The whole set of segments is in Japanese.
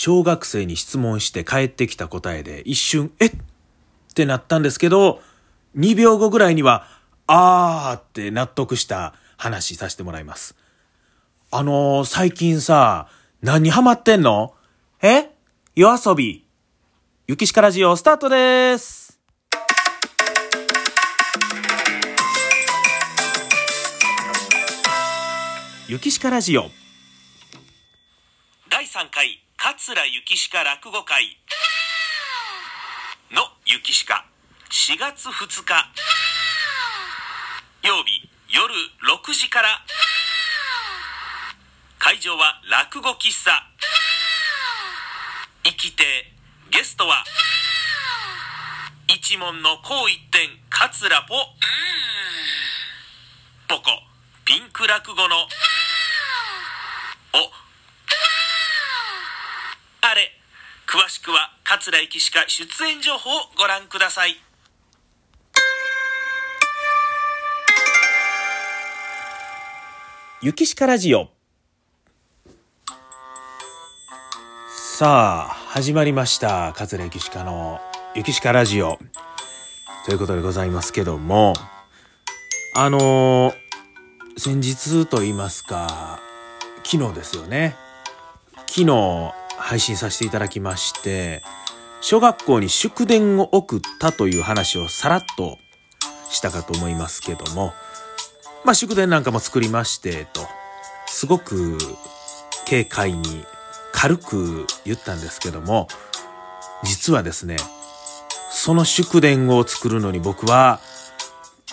小学生に質問して帰ってきた答えで一瞬、えっ？てなったんですけど、2秒後ぐらいには、あーって納得した話させてもらいます。あのー、最近さ、何にハマってんの？え？夜遊び。ゆきしかラジオスタートでーす。ゆきしかラジオ。桂ゆきしか落語会。のゆきしか4月2日。曜日夜6時から。会場は落語喫茶。生きてゲストは。一門の紅一点。桂ぽ。ポコ。ピンク落語のおあれ詳しくは桂駅しか出演情報をご覧くださいゆきしかラジオさあ、始まりました。桂ゆきしかのゆきしかラジオ。ということでございますけども、あのー、先日と言いますか、昨日ですよね。昨日配信させていただきまして、小学校に祝電を送ったという話をさらっとしたかと思いますけども、まあ祝電なんかも作りましてと、すごく軽快に軽く言ったんですけども、実はですね、その祝電を作るのに僕は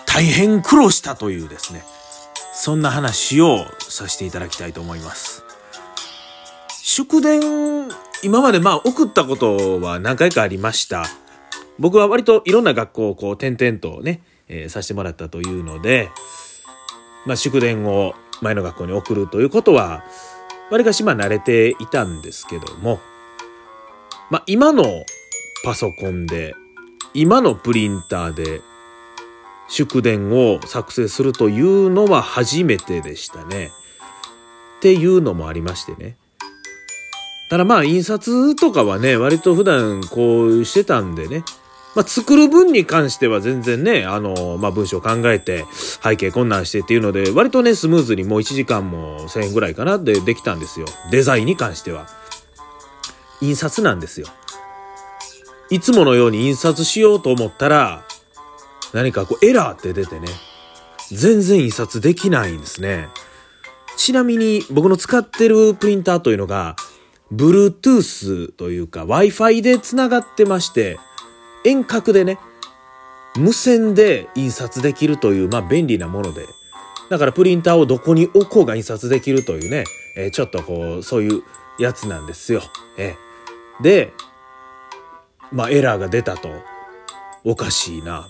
大変苦労したというですね、そんな話をさせていただきたいと思います。祝電、今までまあ送ったことは何回かありました。僕は割といろんな学校をこう点々とね、えー、させてもらったというので、まあ祝電を前の学校に送るということは、わりかしまあ慣れていたんですけども、まあ今のパソコンで、今のプリンターで祝電を作成するというのは初めてでしたね。っていうのもありましてね。ただまあ印刷とかはね、割と普段こうしてたんでね、まあ、作る分に関しては全然ね、あの、まあ、文章考えて、背景困難してっていうので、割とね、スムーズにもう1時間も1000円ぐらいかなでできたんですよ。デザインに関しては。印刷なんですよ。いつものように印刷しようと思ったら、何かこうエラーって出てね、全然印刷できないんですね。ちなみに僕の使ってるプリンターというのが、Bluetooth というか Wi-Fi で繋がってまして、遠隔でね、無線で印刷できるという、まあ便利なもので、だからプリンターをどこに置こうが印刷できるというね、えー、ちょっとこう、そういうやつなんですよ。えー、で、まあエラーが出たと。おかしいな。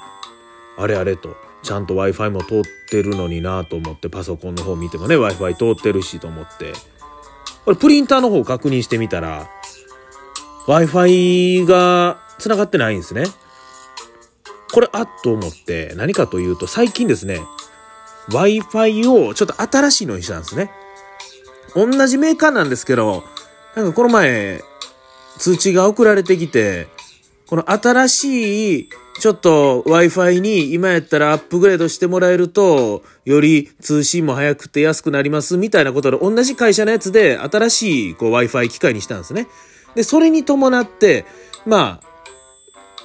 あれあれと。ちゃんと Wi-Fi も通ってるのになと思ってパソコンの方見てもね Wi-Fi 通ってるしと思ってこれプリンターの方確認してみたら Wi-Fi が繋がってないんですね。これあっと思って何かというと最近ですね、Wi-Fi をちょっと新しいのにしたんですね。同じメーカーなんですけど、なんかこの前通知が送られてきて、この新しいちょっと Wi-Fi に今やったらアップグレードしてもらえると、より通信も早くて安くなりますみたいなことで同じ会社のやつで新しいこう Wi-Fi 機械にしたんですね。で、それに伴って、まあ、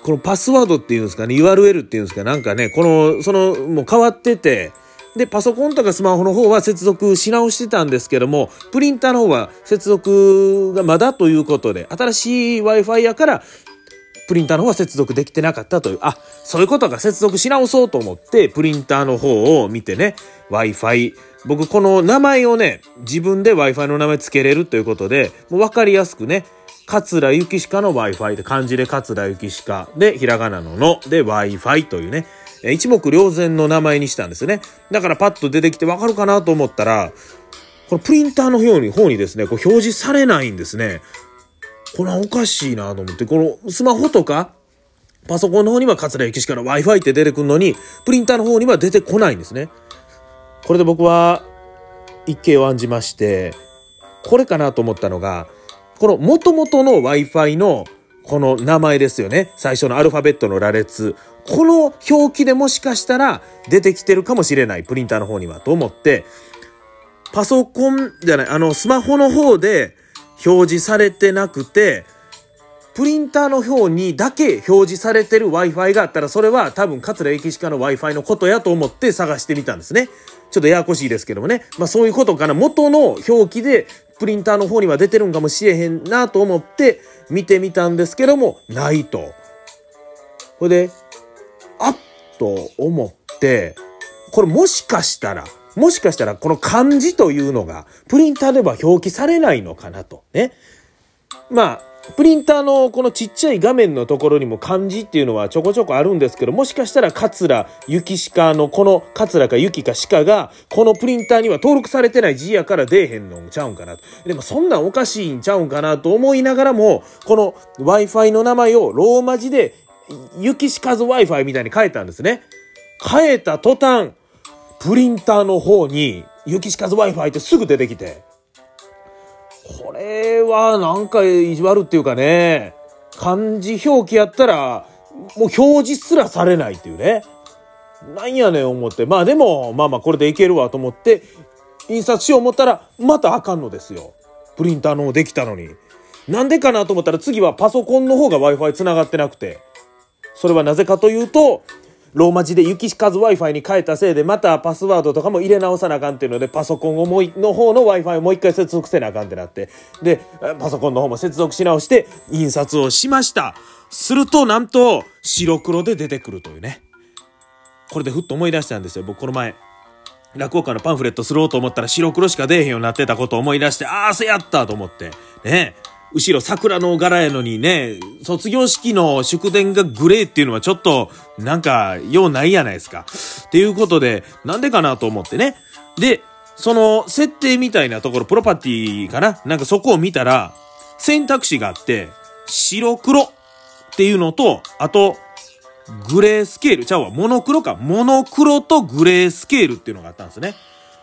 このパスワードっていうんですかね、URL っていうんですか、なんかね、この、その、もう変わってて、で、パソコンとかスマホの方は接続し直してたんですけども、プリンターの方は接続がまだということで、新しい Wi-Fi やから、プリンターの方は接続できてなかったという、あ、そういうことが接続し直そうと思って、プリンターの方を見てね、Wi-Fi、僕この名前をね、自分で Wi-Fi の名前つけれるということで、もうわかりやすくね、桂ゆきしかの Wi-Fi で漢字で桂ゆきしかでひらがなのの。で Wi-Fi というね、一目瞭然の名前にしたんですね。だからパッと出てきてわかるかなと思ったら、このプリンターの方に方にですね、こう表示されないんですね。これはおかしいなと思って、このスマホとか、パソコンの方には桂ゆきしかの Wi-Fi って出てくるのに、プリンターの方には出てこないんですね。これで僕は一計を案じまして、これかなと思ったのが、この元々の Wi-Fi のこの名前ですよね。最初のアルファベットの羅列。この表記でもしかしたら出てきてるかもしれない。プリンターの方には。と思って、パソコンじゃない、あの、スマホの方で表示されてなくて、プリンターの方にだけ表示されてる Wi-Fi があったら、それは多分桂駅歯科の Wi-Fi のことやと思って探してみたんですね。ちょっとややこしいですけどもね。まあそういうことかな。元の表記でプリンターの方には出てるんかもしれへんなと思って見てみたんですけども、ないと。ほいで、あっと思って、これもしかしたら、もしかしたらこの漢字というのがプリンターでは表記されないのかなと。ね。まあ、プリンターのこのちっちゃい画面のところにも漢字っていうのはちょこちょこあるんですけど、もしかしたら桂雪鹿のこの桂か雪か鹿がこのプリンターには登録されてない字やから出えへんのちゃうんかなと。でもそんなんおかしいんちゃうんかなと思いながらも、この Wi-Fi の名前をローマ字で雪鹿ず Wi-Fi みたいに変えたんですね。変えた途端、プリンターの方に雪鹿ず Wi-Fi ってすぐ出てきて、これはなんか意地悪っていうかね、漢字表記やったら、もう表示すらされないっていうね。なんやねん思って。まあでも、まあまあこれでいけるわと思って、印刷しよう思ったら、またあかんのですよ。プリンターのできたのに。なんでかなと思ったら次はパソコンの方が Wi-Fi 繋がってなくて。それはなぜかというと、ローマ字で雪しかず Wi-Fi に変えたせいで、またパスワードとかも入れ直さなあかんっていうので、パソコンをもうの方の Wi-Fi をもう一回接続せなあかんってなって、で、パソコンの方も接続し直して、印刷をしました。すると、なんと、白黒で出てくるというね。これでふっと思い出したんですよ。僕この前。落語家のパンフレットすろうと思ったら白黒しか出えへんようになってたことを思い出して、ああ、せやったと思って。ね後ろ桜の柄やのにね、卒業式の祝電がグレーっていうのはちょっと、なんか、ようないやないですか。っていうことで、なんでかなと思ってね。で、その、設定みたいなところ、プロパティかな？なんかそこを見たら、選択肢があって、白黒っていうのと、あと、グレースケール。ちゃうわ、モノクロか。モノクロとグレースケールっていうのがあったんですね。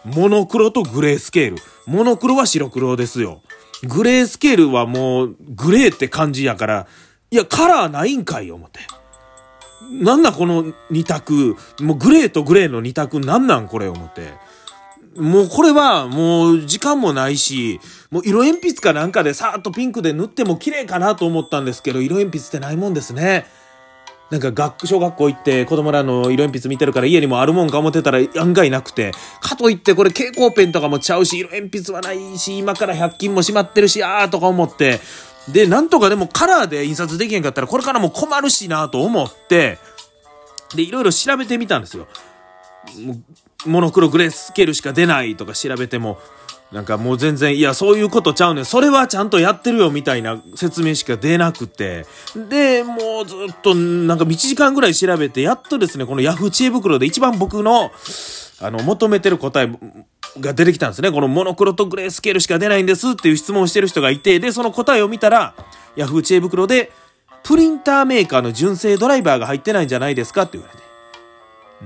モノクロとグレースケール。モノクロは白黒ですよ。グレースケールはもう、グレーって感じやから、いや、カラーないんかい、思って。なんだこの二択。もうグレーとグレーの二択なんなんこれ、思って。もうこれはもう時間もないし、もう色鉛筆かなんかでさーっとピンクで塗っても綺麗かなと思ったんですけど、色鉛筆ってないもんですね。なんか学、小学校行って子供らの色鉛筆見てるから家にもあるもんか思ってたら案外なくて、かといってこれ蛍光ペンとかもちゃうし、色鉛筆はないし、今から100均も閉まってるし、あーとか思って、で、なんとかでもカラーで印刷できへんかったらこれからも困るしなと思って、で、いろいろ調べてみたんですよ。モノクログレースケールしか出ないとか調べても、なんかもう全然、いや、そういうことちゃうねん。それはちゃんとやってるよ、みたいな説明しか出なくて。で、もうずっと、なんか1時間ぐらい調べて、やっとですね、このヤフー知恵袋で一番僕の、あの、求めてる答えが出てきたんですね。このモノクロとグレースケールしか出ないんですっていう質問をしてる人がいて、で、その答えを見たら、ヤフー知恵袋で、プリンターメーカーの純正ドライバーが入ってないんじゃないですかって言われて。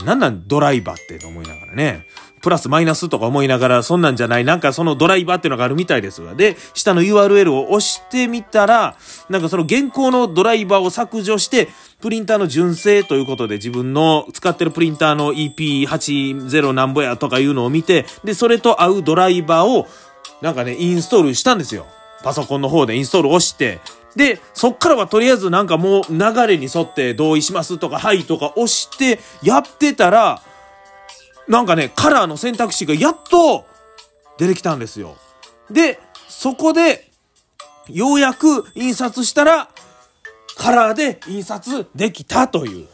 なんなんドライバーって思いながらね。プラスマイナスとか思いながら、そんなんじゃない、なんかそのドライバーっていうのがあるみたいですが。で、下の URL を押してみたら、なんかその現行のドライバーを削除して、プリンターの純正ということで自分の使ってるプリンターの EP80 なんぼやとかいうのを見て、で、それと合うドライバーを、なんかね、インストールしたんですよ。パソコンの方でインストール押して、で、そっからはとりあえずなんかもう流れに沿って同意しますとか、はいとか押してやってたら、なんかね、カラーの選択肢がやっと出てきたんですよ。で、そこで、ようやく印刷したら、カラーで印刷できたという。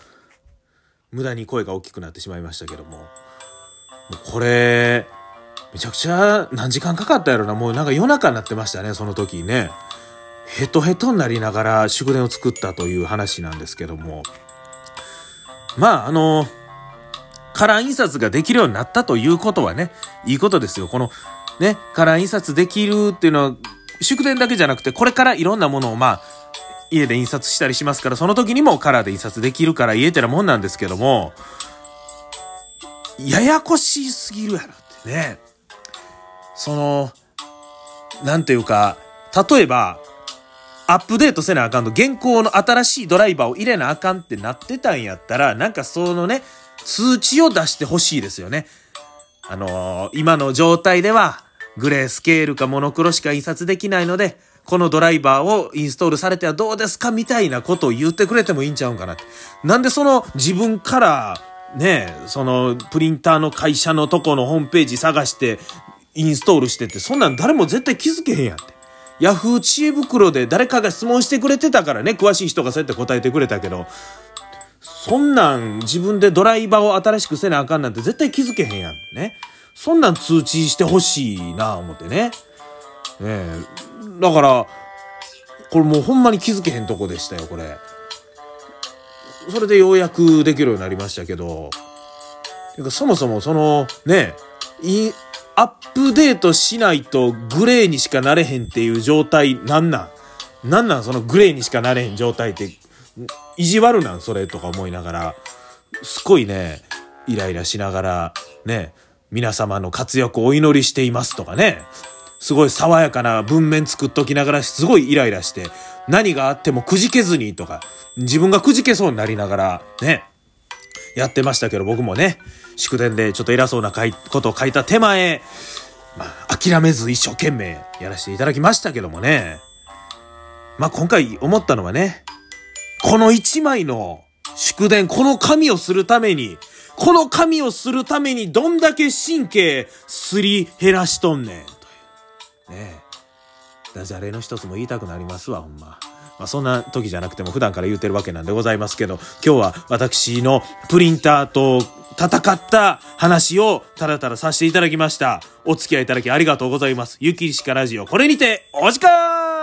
無駄に声が大きくなってしまいましたけども。もうこれ、めちゃくちゃ何時間かかったやろな。もうなんか夜中になってましたね、その時ね。ヘトヘトになりながら祝電を作ったという話なんですけども。まあ、あのカラー印刷ができるようになったということはね、いいことですよ。この、ね、カラー印刷できるっていうのは、祝電だけじゃなくて、これからいろんなものをまあ、家で印刷したりしますから、その時にもカラーで印刷できるから言えてるもんなんですけども、ややこしすぎるやろってね。その、なんていうか、例えば、アップデートせなあかんと、現行の新しいドライバーを入れなあかんってなってたんやったら、なんかそのね、数値を出してほしいですよね。あのー、今の状態では、グレースケールかモノクロしか印刷できないので、このドライバーをインストールされてはどうですかみたいなことを言ってくれてもいいんちゃうんかなって。なんでその自分からね、そのプリンターの会社のとこのホームページ探してインストールしてて、そんなん誰も絶対気づけへんやんって。ヤフー知恵袋で誰かが質問してくれてたからね、詳しい人がそうやって答えてくれたけど、そんなん自分でドライバーを新しくせなあかんなんて絶対気づけへんやん。ね。そんなん通知してほしいな、思ってね。ねえ。だから、これもうほんまに気づけへんとこでしたよ、これ。それでようやくできるようになりましたけど、てかそもそもその、ね、い、アップデートしないとグレーにしかなれへんっていう状態なんなん？なんなんそのグレーにしかなれへん状態って、意地悪なんそれとか思いながら、すごいね、イライラしながら、ね、皆様の活躍をお祈りしていますとかね、すごい爽やかな文面作っときながらすごいイライラして、何があってもくじけずにとか、自分がくじけそうになりながら、ね、やってましたけど、僕もね、祝電でちょっと偉そうなことを書いた手前、まあ、諦めず一生懸命やらせていただきましたけどもね。まあ、今回思ったのはね、この一枚の祝電、この紙をするために、この紙をするためにどんだけ神経すり減らしとんねん。という。ねえ。ダジャレの一つも言いたくなりますわ、ほんま。まあ、そんな時じゃなくても普段から言うてるわけなんでございますけど、今日は私のプリンターと戦った話をただたださせていただきました。お付き合いいただきありがとうございます。ゆきりしかラジオ、これにてお時間